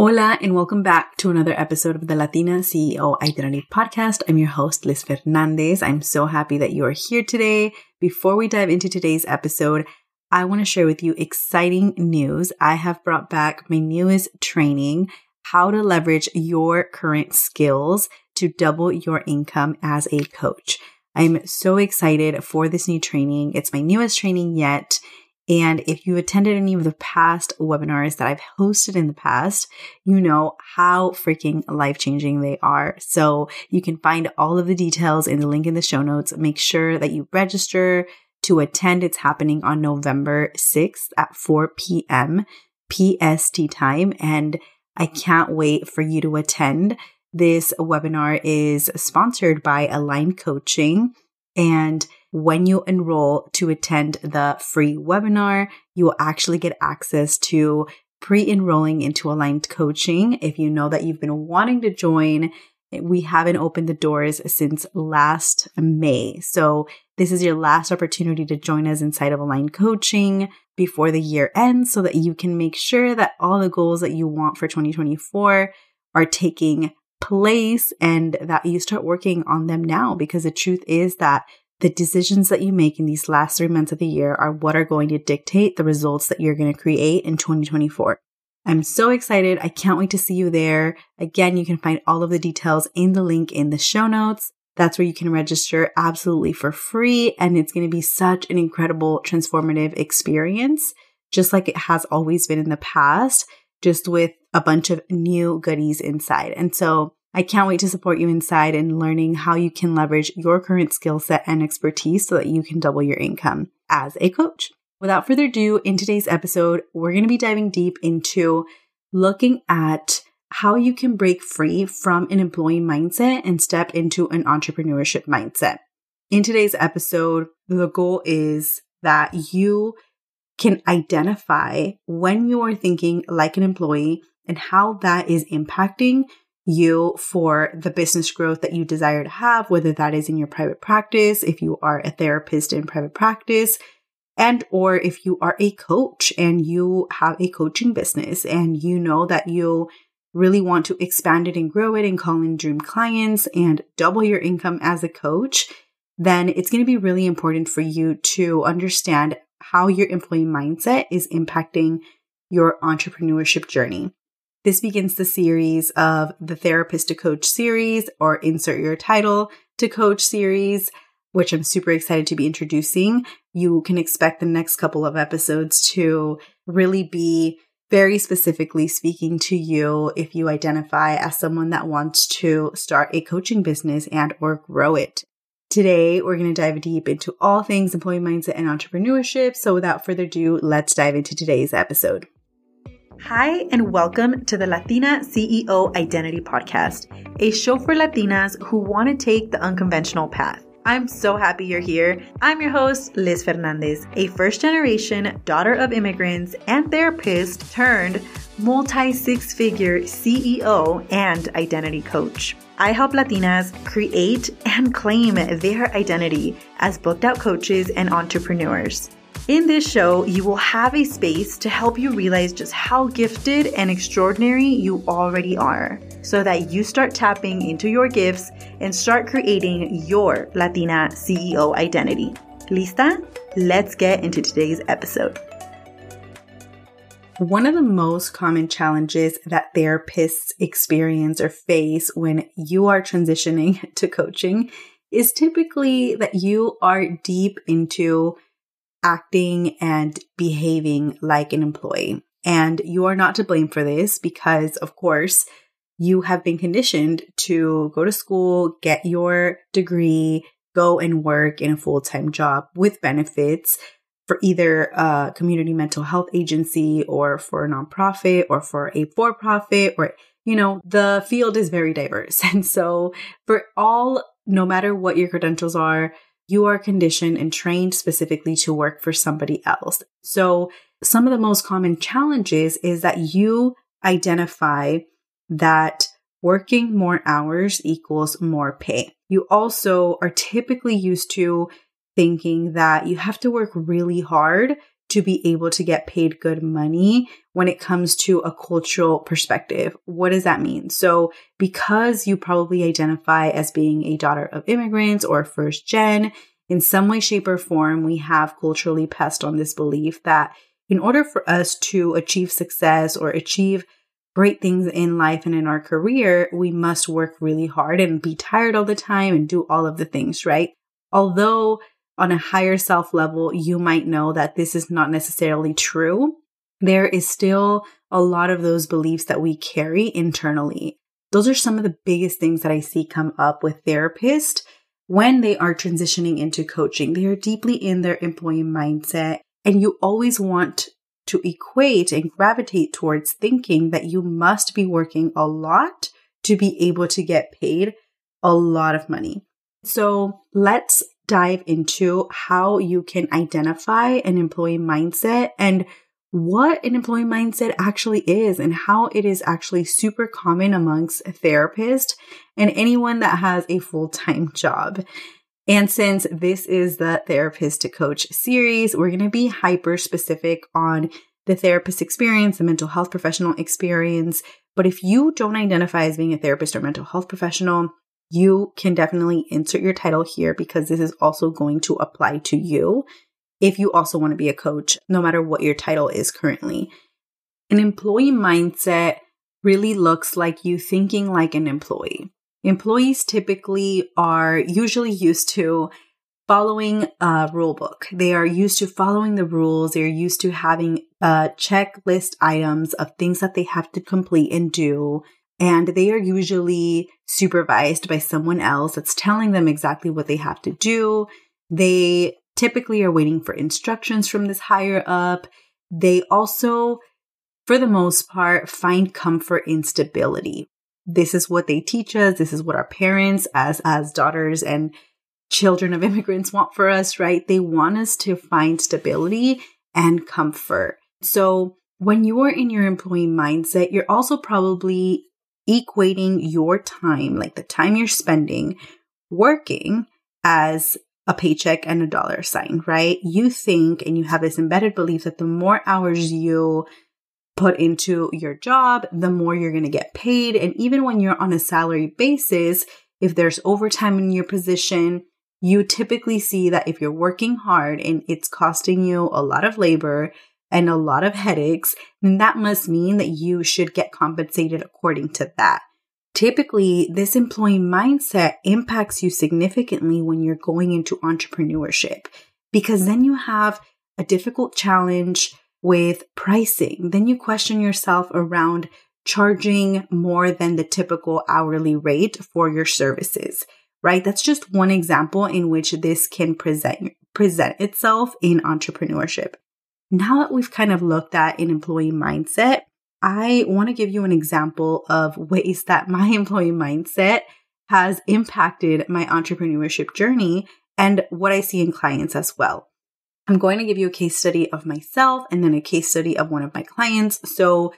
Hola, and welcome back to another episode of the Latina CEO Identity Podcast. I'm your host, Liz Fernandez. I'm so happy that you are here today. Before we dive into today's episode, I want to share with you exciting news. I have brought back my newest training, how to leverage your current skills to double your income as a coach. I'm so excited for this new training. It's my newest training yet. And if you attended any of the past webinars that I've hosted in the past, you know how freaking life changing they are. So you can find all of the details in the link in the show notes. Make sure that you register to attend. It's happening on November 6th at 4 p.m. PST time. And I can't wait for you to attend. This webinar is sponsored by Align Coaching and when you enroll to attend the free webinar, you will actually get access to pre enrolling into aligned coaching. If you know that you've been wanting to join, we haven't opened the doors since last May. So this is your last opportunity to join us inside of aligned coaching before the year ends so that you can make sure that all the goals that you want for 2024 are taking place and that you start working on them now because the truth is that the decisions that you make in these last three months of the year are what are going to dictate the results that you're going to create in 2024. I'm so excited. I can't wait to see you there. Again, you can find all of the details in the link in the show notes. That's where you can register absolutely for free. And it's going to be such an incredible, transformative experience, just like it has always been in the past, just with a bunch of new goodies inside. And so I can't wait to support you inside and learning how you can leverage your current skill set and expertise so that you can double your income as a coach. Without further ado, in today's episode, we're going to be diving deep into looking at how you can break free from an employee mindset and step into an entrepreneurship mindset. In today's episode, the goal is that you can identify when you are thinking like an employee and how that is impacting you for the business growth that you desire to have, whether that is in your private practice, if you are a therapist in private practice, and or if you are a coach and you have a coaching business and you know that you really want to expand it and grow it and call in dream clients and double your income as a coach, then it's going to be really important for you to understand how your employee mindset is impacting your entrepreneurship journey. This begins the series of the Therapist to Coach series or Insert Your Title to Coach series, which I'm super excited to be introducing. You can expect the next couple of episodes to really be very specifically speaking to you if you identify as someone that wants to start a coaching business and or grow it. Today, we're going to dive deep into all things employee mindset and entrepreneurship. So without further ado, let's dive into today's episode. Hi, and welcome to the Latina CEO Identity Podcast, a show for Latinas who want to take the unconventional path. I'm so happy you're here. I'm your host, Liz Fernandez, a first generation daughter of immigrants and therapist turned multi six figure CEO and identity coach. I help Latinas create and claim their identity as booked out coaches and entrepreneurs. In this show, you will have a space to help you realize just how gifted and extraordinary you already are so that you start tapping into your gifts and start creating your Latina CEO identity. Lista? Let's get into today's episode. One of the most common challenges that therapists experience or face when you are transitioning to coaching is typically that you are deep into acting and behaving like an employee. And you are not to blame for this because, of course, you have been conditioned to go to school, get your degree, go and work in a full time job with benefits for either a community mental health agency or for a nonprofit or for a for profit or, you know, the field is very diverse. And so for all, no matter what your credentials are, you are conditioned and trained specifically to work for somebody else. So some of the most common challenges is that you identify that working more hours equals more pay. You also are typically used to thinking that you have to work really hard to be able to get paid good money when it comes to a cultural perspective. What does that mean? So because you probably identify as being a daughter of immigrants or first gen, in some way, shape, or form, we have culturally passed on this belief that in order for us to achieve success or achieve great things in life and in our career, we must work really hard and be tired all the time and do all of the things, right? Although on a higher self level, you might know that this is not necessarily true. There is still a lot of those beliefs that we carry internally. Those are some of the biggest things that I see come up with therapists when they are transitioning into coaching. They are deeply in their employee mindset, and you always want to equate and gravitate towards thinking that you must be working a lot to be able to get paid a lot of money. So let's dive into how you can identify an employee mindset and what an employee mindset actually is and how it is actually super common amongst therapists and anyone that has a full time job. And since this is the therapist to coach series, we're going to be hyper specific on the therapist experience, the mental health professional experience. But if you don't identify as being a therapist or mental health professional, you can definitely insert your title here because this is also going to apply to you if you also want to be a coach, no matter what your title is currently. An employee mindset really looks like you thinking like an employee. Employees typically are usually used to following a rule book. They are used to following the rules. They're used to having a checklist items of things that they have to complete and do and they are usually supervised by someone else that's telling them exactly what they have to do. They typically are waiting for instructions from this higher up. They also, for the most part, find comfort in stability. This is what they teach us. This is what our parents, as, as daughters and children of immigrants want for us, right? They want us to find stability and comfort. So when you're in your employee mindset, you're also probably equating your time, like the time you're spending working as a paycheck and a dollar sign, right? You think and you have this embedded belief that the more hours you put into your job, the more you're going to get paid. And even when you're on a salary basis, if there's overtime in your position, you typically see that if you're working hard and it's costing you a lot of labor, and a lot of headaches, then that must mean that you should get compensated according to that. Typically, this employee mindset impacts you significantly when you're going into entrepreneurship because then you have a difficult challenge with pricing. Then you question yourself around charging more than the typical hourly rate for your services, right? That's just one example in which this can present present itself in entrepreneurship. Now that we've kind of looked at an employee mindset, I want to give you an example of ways that my employee mindset has impacted my entrepreneurship journey and what I see in clients as well. I'm going to give you a case study of myself and then a case study of one of my clients. So,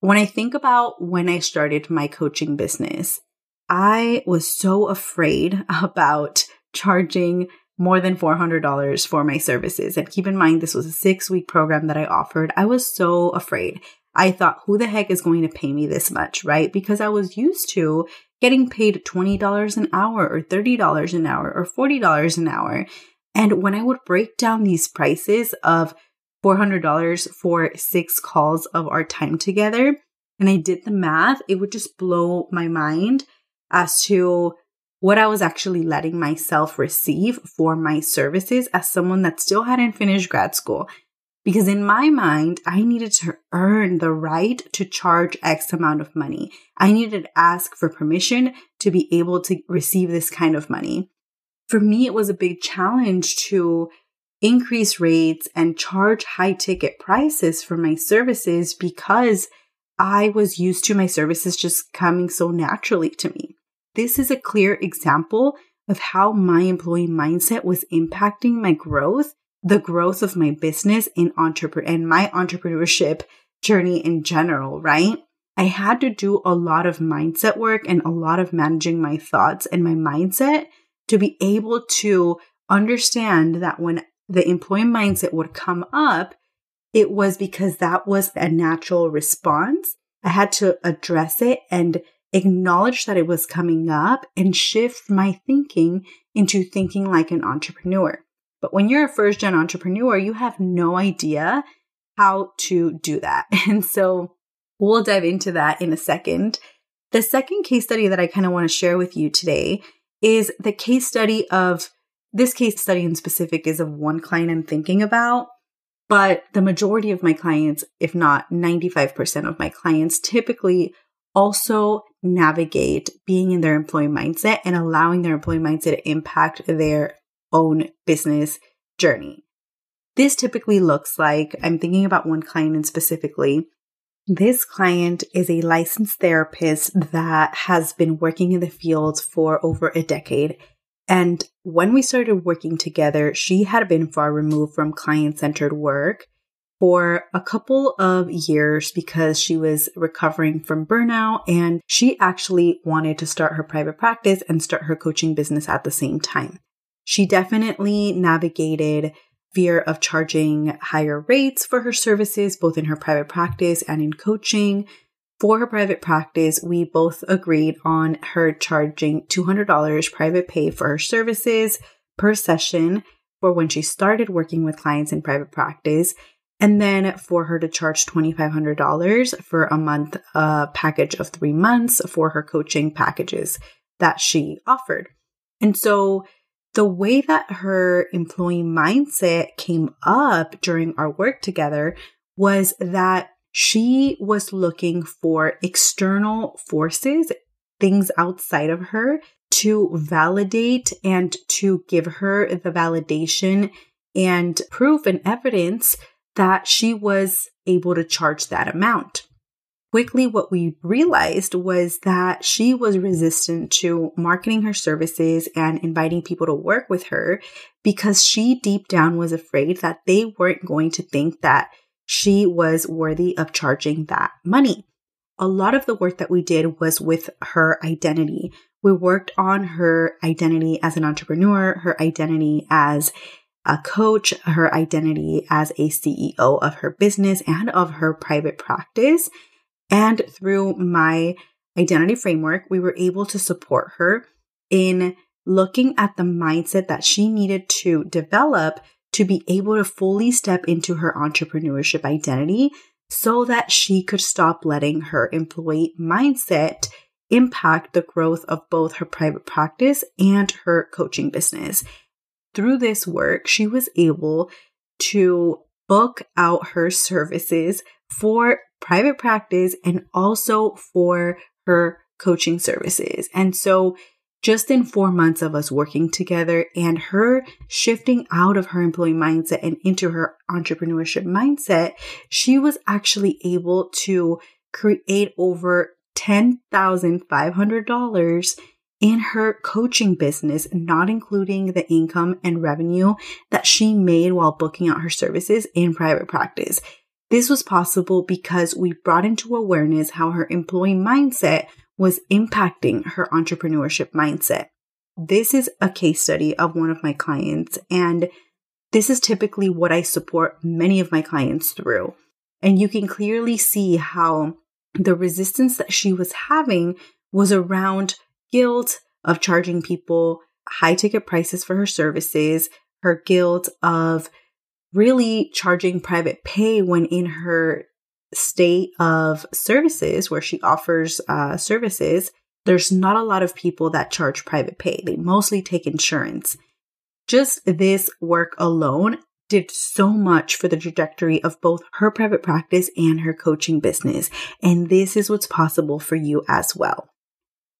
when I think about when I started my coaching business, I was so afraid about charging more than $400 for my services. And keep in mind, this was a six week program that I offered. I was so afraid. I thought, who the heck is going to pay me this much, right? Because I was used to getting paid $20 an hour or $30 an hour or $40 an hour. And when I would break down these prices of $400 for six calls of our time together, and I did the math, it would just blow my mind as to what I was actually letting myself receive for my services as someone that still hadn't finished grad school. Because in my mind, I needed to earn the right to charge X amount of money. I needed to ask for permission to be able to receive this kind of money. For me, it was a big challenge to increase rates and charge high ticket prices for my services because I was used to my services just coming so naturally to me. This is a clear example of how my employee mindset was impacting my growth, the growth of my business in entrepreneur and my entrepreneurship journey in general, right? I had to do a lot of mindset work and a lot of managing my thoughts and my mindset to be able to understand that when the employee mindset would come up, it was because that was a natural response. I had to address it and acknowledge that it was coming up and shift my thinking into thinking like an entrepreneur. But when you're a first gen entrepreneur, you have no idea how to do that. And so we'll dive into that in a second. The second case study that I kind of want to share with you today is the case study of this case study in specific is of one client I'm thinking about. But the majority of my clients, if not 95% of my clients, typically also navigate being in their employee mindset and allowing their employee mindset to impact their own business journey. This typically looks like I'm thinking about one client in specifically. This client is a licensed therapist that has been working in the field for over a decade. And when we started working together, she had been far removed from client centered work for a couple of years because she was recovering from burnout and she actually wanted to start her private practice and start her coaching business at the same time. She definitely navigated fear of charging higher rates for her services, both in her private practice and in coaching. For her private practice, we both agreed on her charging $200 private pay for her services per session for when she started working with clients in private practice and then for her to charge $2,500 for a month a package of three months for her coaching packages that she offered. And so the way that her employee mindset came up during our work together was that she was looking for external forces, things outside of her to validate and to give her the validation and proof and evidence that she was able to charge that amount. Quickly, what we realized was that she was resistant to marketing her services and inviting people to work with her because she deep down was afraid that they weren't going to think that she was worthy of charging that money. A lot of the work that we did was with her identity. We worked on her identity as an entrepreneur, her identity as a coach, her identity as a CEO of her business and of her private practice. And through my identity framework, we were able to support her in looking at the mindset that she needed to develop to be able to fully step into her entrepreneurship identity so that she could stop letting her employee mindset impact the growth of both her private practice and her coaching business through this work, she was able to book out her services for private practice and also for her coaching services. And so, just in four months of us working together and her shifting out of her employee mindset and into her entrepreneurship mindset, she was actually able to create over $10,500 in her coaching business, not including the income and revenue that she made while booking out her services in private practice. This was possible because we brought into awareness how her employee mindset was impacting her entrepreneurship mindset. This is a case study of one of my clients, and this is typically what I support many of my clients through. And you can clearly see how the resistance that she was having was around guilt of charging people high ticket prices for her services, her guilt of really charging private pay when in her state of services where she offers uh, services, there's not a lot of people that charge private pay. They mostly take insurance. Just this work alone did so much for the trajectory of both her private practice and her coaching business. And this is what's possible for you as well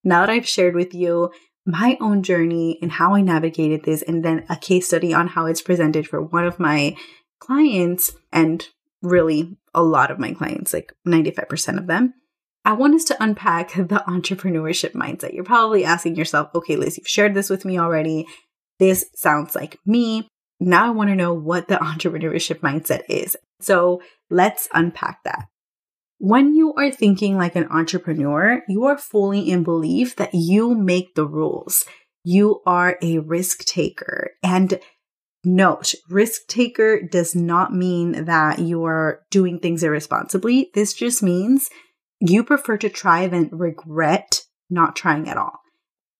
now that I've shared with you my own journey and how I navigated this, and then a case study on how it's presented for one of my clients, and really a lot of my clients, like 95% of them. I want us to unpack the entrepreneurship mindset. You're probably asking yourself, okay, Liz, you've shared this with me already. This sounds like me. Now I want to know what the entrepreneurship mindset is. So let's unpack that. When you are thinking like an entrepreneur, you are fully in belief that you make the rules. You are a risk taker. And Note, risk taker does not mean that you are doing things irresponsibly. This just means you prefer to try than regret not trying at all.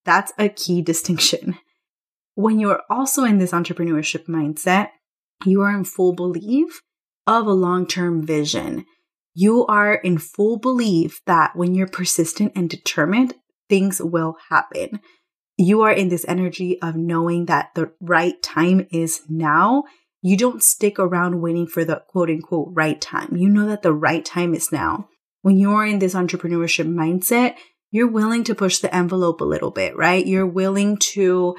That's a key distinction. When you are also in this entrepreneurship mindset, you are in full belief of a long term vision. You are in full belief that when you're persistent and determined, things will happen. You are in this energy of knowing that the right time is now. You don't stick around waiting for the quote unquote right time. You know that the right time is now. When you're in this entrepreneurship mindset, you're willing to push the envelope a little bit, right? You're willing to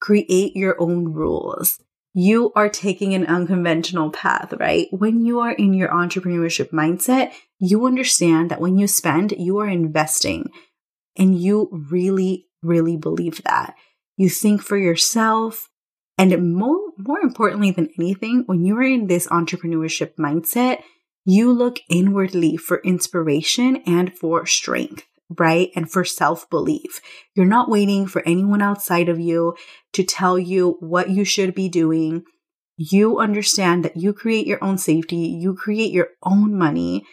create your own rules. You are taking an unconventional path, right? When you are in your entrepreneurship mindset, you understand that when you spend, you are investing and you really, really believe that. You think for yourself. And more, more importantly than anything, when you're in this entrepreneurship mindset, you look inwardly for inspiration and for strength, right? And for self belief. You're not waiting for anyone outside of you to tell you what you should be doing. You understand that you create your own safety, you create your own money,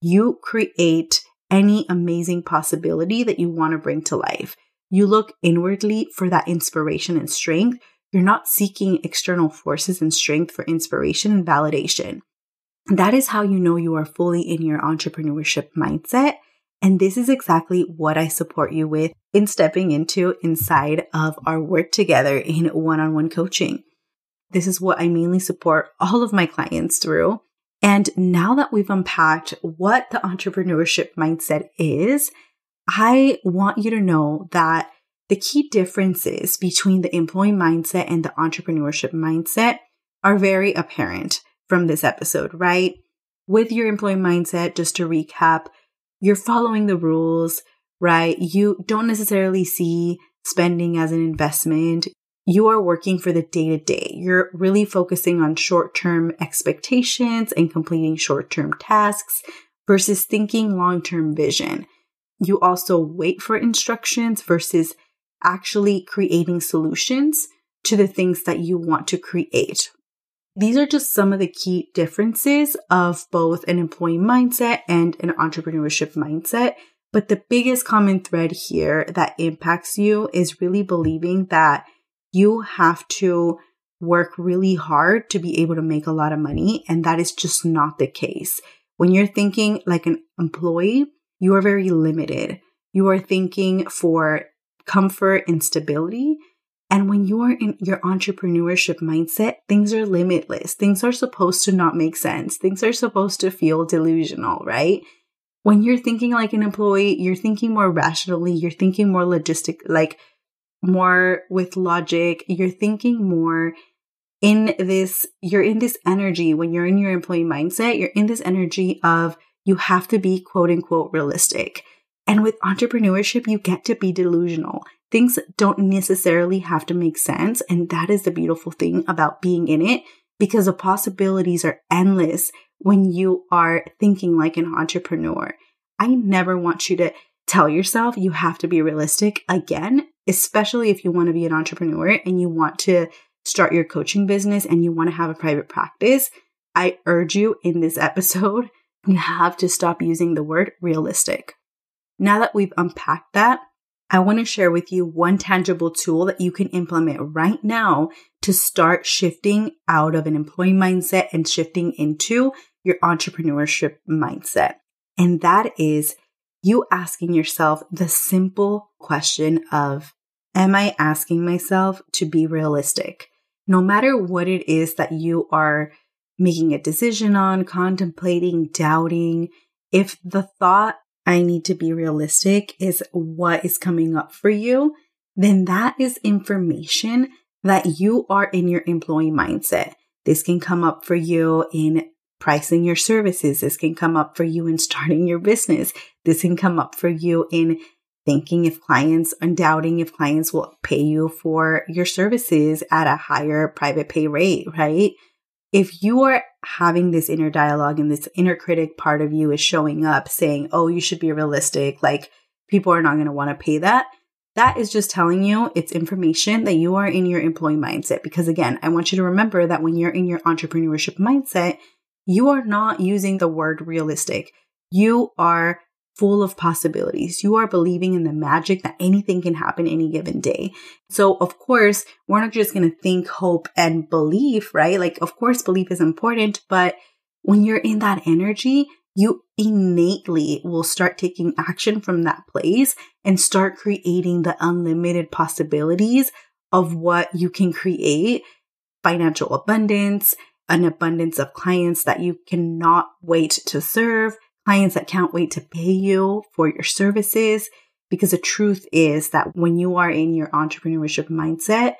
you create any amazing possibility that you want to bring to life. You look inwardly for that inspiration and strength. You're not seeking external forces and strength for inspiration and validation. That is how you know you are fully in your entrepreneurship mindset. And this is exactly what I support you with in stepping into inside of our work together in one on one coaching. This is what I mainly support all of my clients through. And now that we've unpacked what the entrepreneurship mindset is, I want you to know that the key differences between the employee mindset and the entrepreneurship mindset are very apparent from this episode, right? With your employee mindset, just to recap, you're following the rules, right? You don't necessarily see spending as an investment you are working for the day to day. You're really focusing on short term expectations and completing short term tasks versus thinking long term vision. You also wait for instructions versus actually creating solutions to the things that you want to create. These are just some of the key differences of both an employee mindset and an entrepreneurship mindset. But the biggest common thread here that impacts you is really believing that you have to work really hard to be able to make a lot of money. And that is just not the case. When you're thinking like an employee, you are very limited. You are thinking for comfort and stability. And when you are in your entrepreneurship mindset, things are limitless. Things are supposed to not make sense. Things are supposed to feel delusional, right? When you're thinking like an employee, you're thinking more rationally, you're thinking more logistic, like more with logic. You're thinking more in this, you're in this energy when you're in your employee mindset, you're in this energy of you have to be quote unquote realistic. And with entrepreneurship, you get to be delusional. Things don't necessarily have to make sense. And that is the beautiful thing about being in it because the possibilities are endless when you are thinking like an entrepreneur. I never want you to tell yourself you have to be realistic again especially if you want to be an entrepreneur and you want to start your coaching business and you want to have a private practice, I urge you in this episode, you have to stop using the word realistic. Now that we've unpacked that, I want to share with you one tangible tool that you can implement right now to start shifting out of an employee mindset and shifting into your entrepreneurship mindset. And that is you asking yourself the simple question of, am I asking myself to be realistic? No matter what it is that you are making a decision on, contemplating, doubting, if the thought, I need to be realistic is what is coming up for you, then that is information that you are in your employee mindset. This can come up for you in pricing your services. This can come up for you in starting your business. This can come up for you in thinking if clients and doubting if clients will pay you for your services at a higher private pay rate, right? If you are having this inner dialogue and this inner critic part of you is showing up saying, oh, you should be realistic, like people are not going to want to pay that, that is just telling you it's information that you are in your employee mindset. Because again, I want you to remember that when you're in your entrepreneurship mindset, you are not using the word realistic. You are full of possibilities. You are believing in the magic that anything can happen any given day. So, of course, we're not just going to think, hope, and believe, right? Like, of course, belief is important, but when you're in that energy, you innately will start taking action from that place and start creating the unlimited possibilities of what you can create financial abundance, an abundance of clients that you cannot wait to serve, clients that can't wait to pay you for your services. Because the truth is that when you are in your entrepreneurship mindset,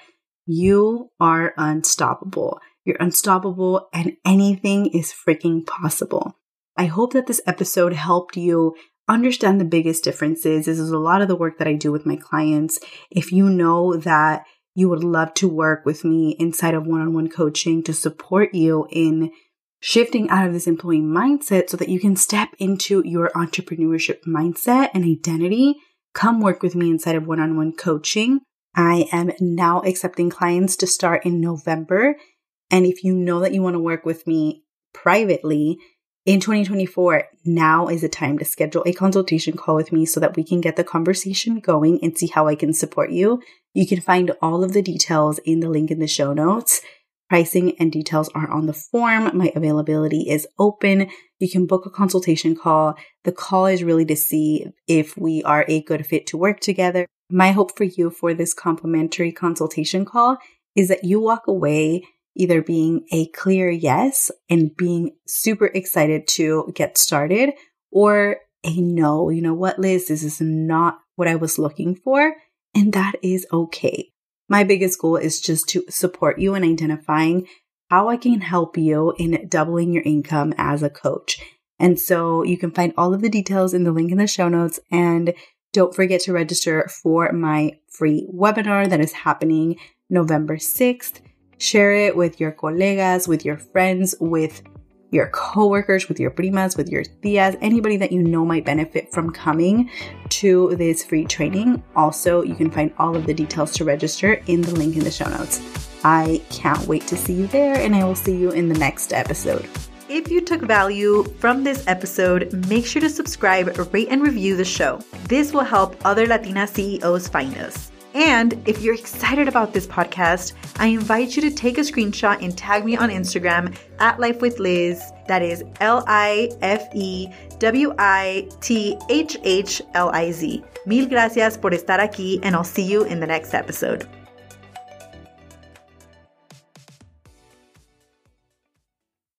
you are unstoppable. You're unstoppable and anything is freaking possible. I hope that this episode helped you understand the biggest differences. This is a lot of the work that I do with my clients. If you know that you would love to work with me inside of one on one coaching to support you in shifting out of this employee mindset so that you can step into your entrepreneurship mindset and identity, come work with me inside of one on one coaching. I am now accepting clients to start in November. And if you know that you want to work with me privately, in 2024, now is the time to schedule a consultation call with me so that we can get the conversation going and see how I can support you. You can find all of the details in the link in the show notes. Pricing and details are on the form. My availability is open. You can book a consultation call. The call is really to see if we are a good fit to work together. My hope for you for this complimentary consultation call is that you walk away either being a clear yes and being super excited to get started or a no. You know what, Liz? This is not what I was looking for. And that is okay. My biggest goal is just to support you in identifying how I can help you in doubling your income as a coach. And so you can find all of the details in the link in the show notes. And don't forget to register for my free webinar that is happening November 6th. Share it with your colegas, with your friends, with your coworkers, with your primas, with your tias, anybody that you know might benefit from coming to this free training. Also, you can find all of the details to register in the link in the show notes. I can't wait to see you there, and I will see you in the next episode. If you took value from this episode, make sure to subscribe, rate, and review the show. This will help other Latina CEOs find us. And if you're excited about this podcast, I invite you to take a screenshot and tag me on Instagram at Life with Liz. That is L I F E W I T H H L I Z. Mil gracias por estar aquí, and I'll see you in the next episode.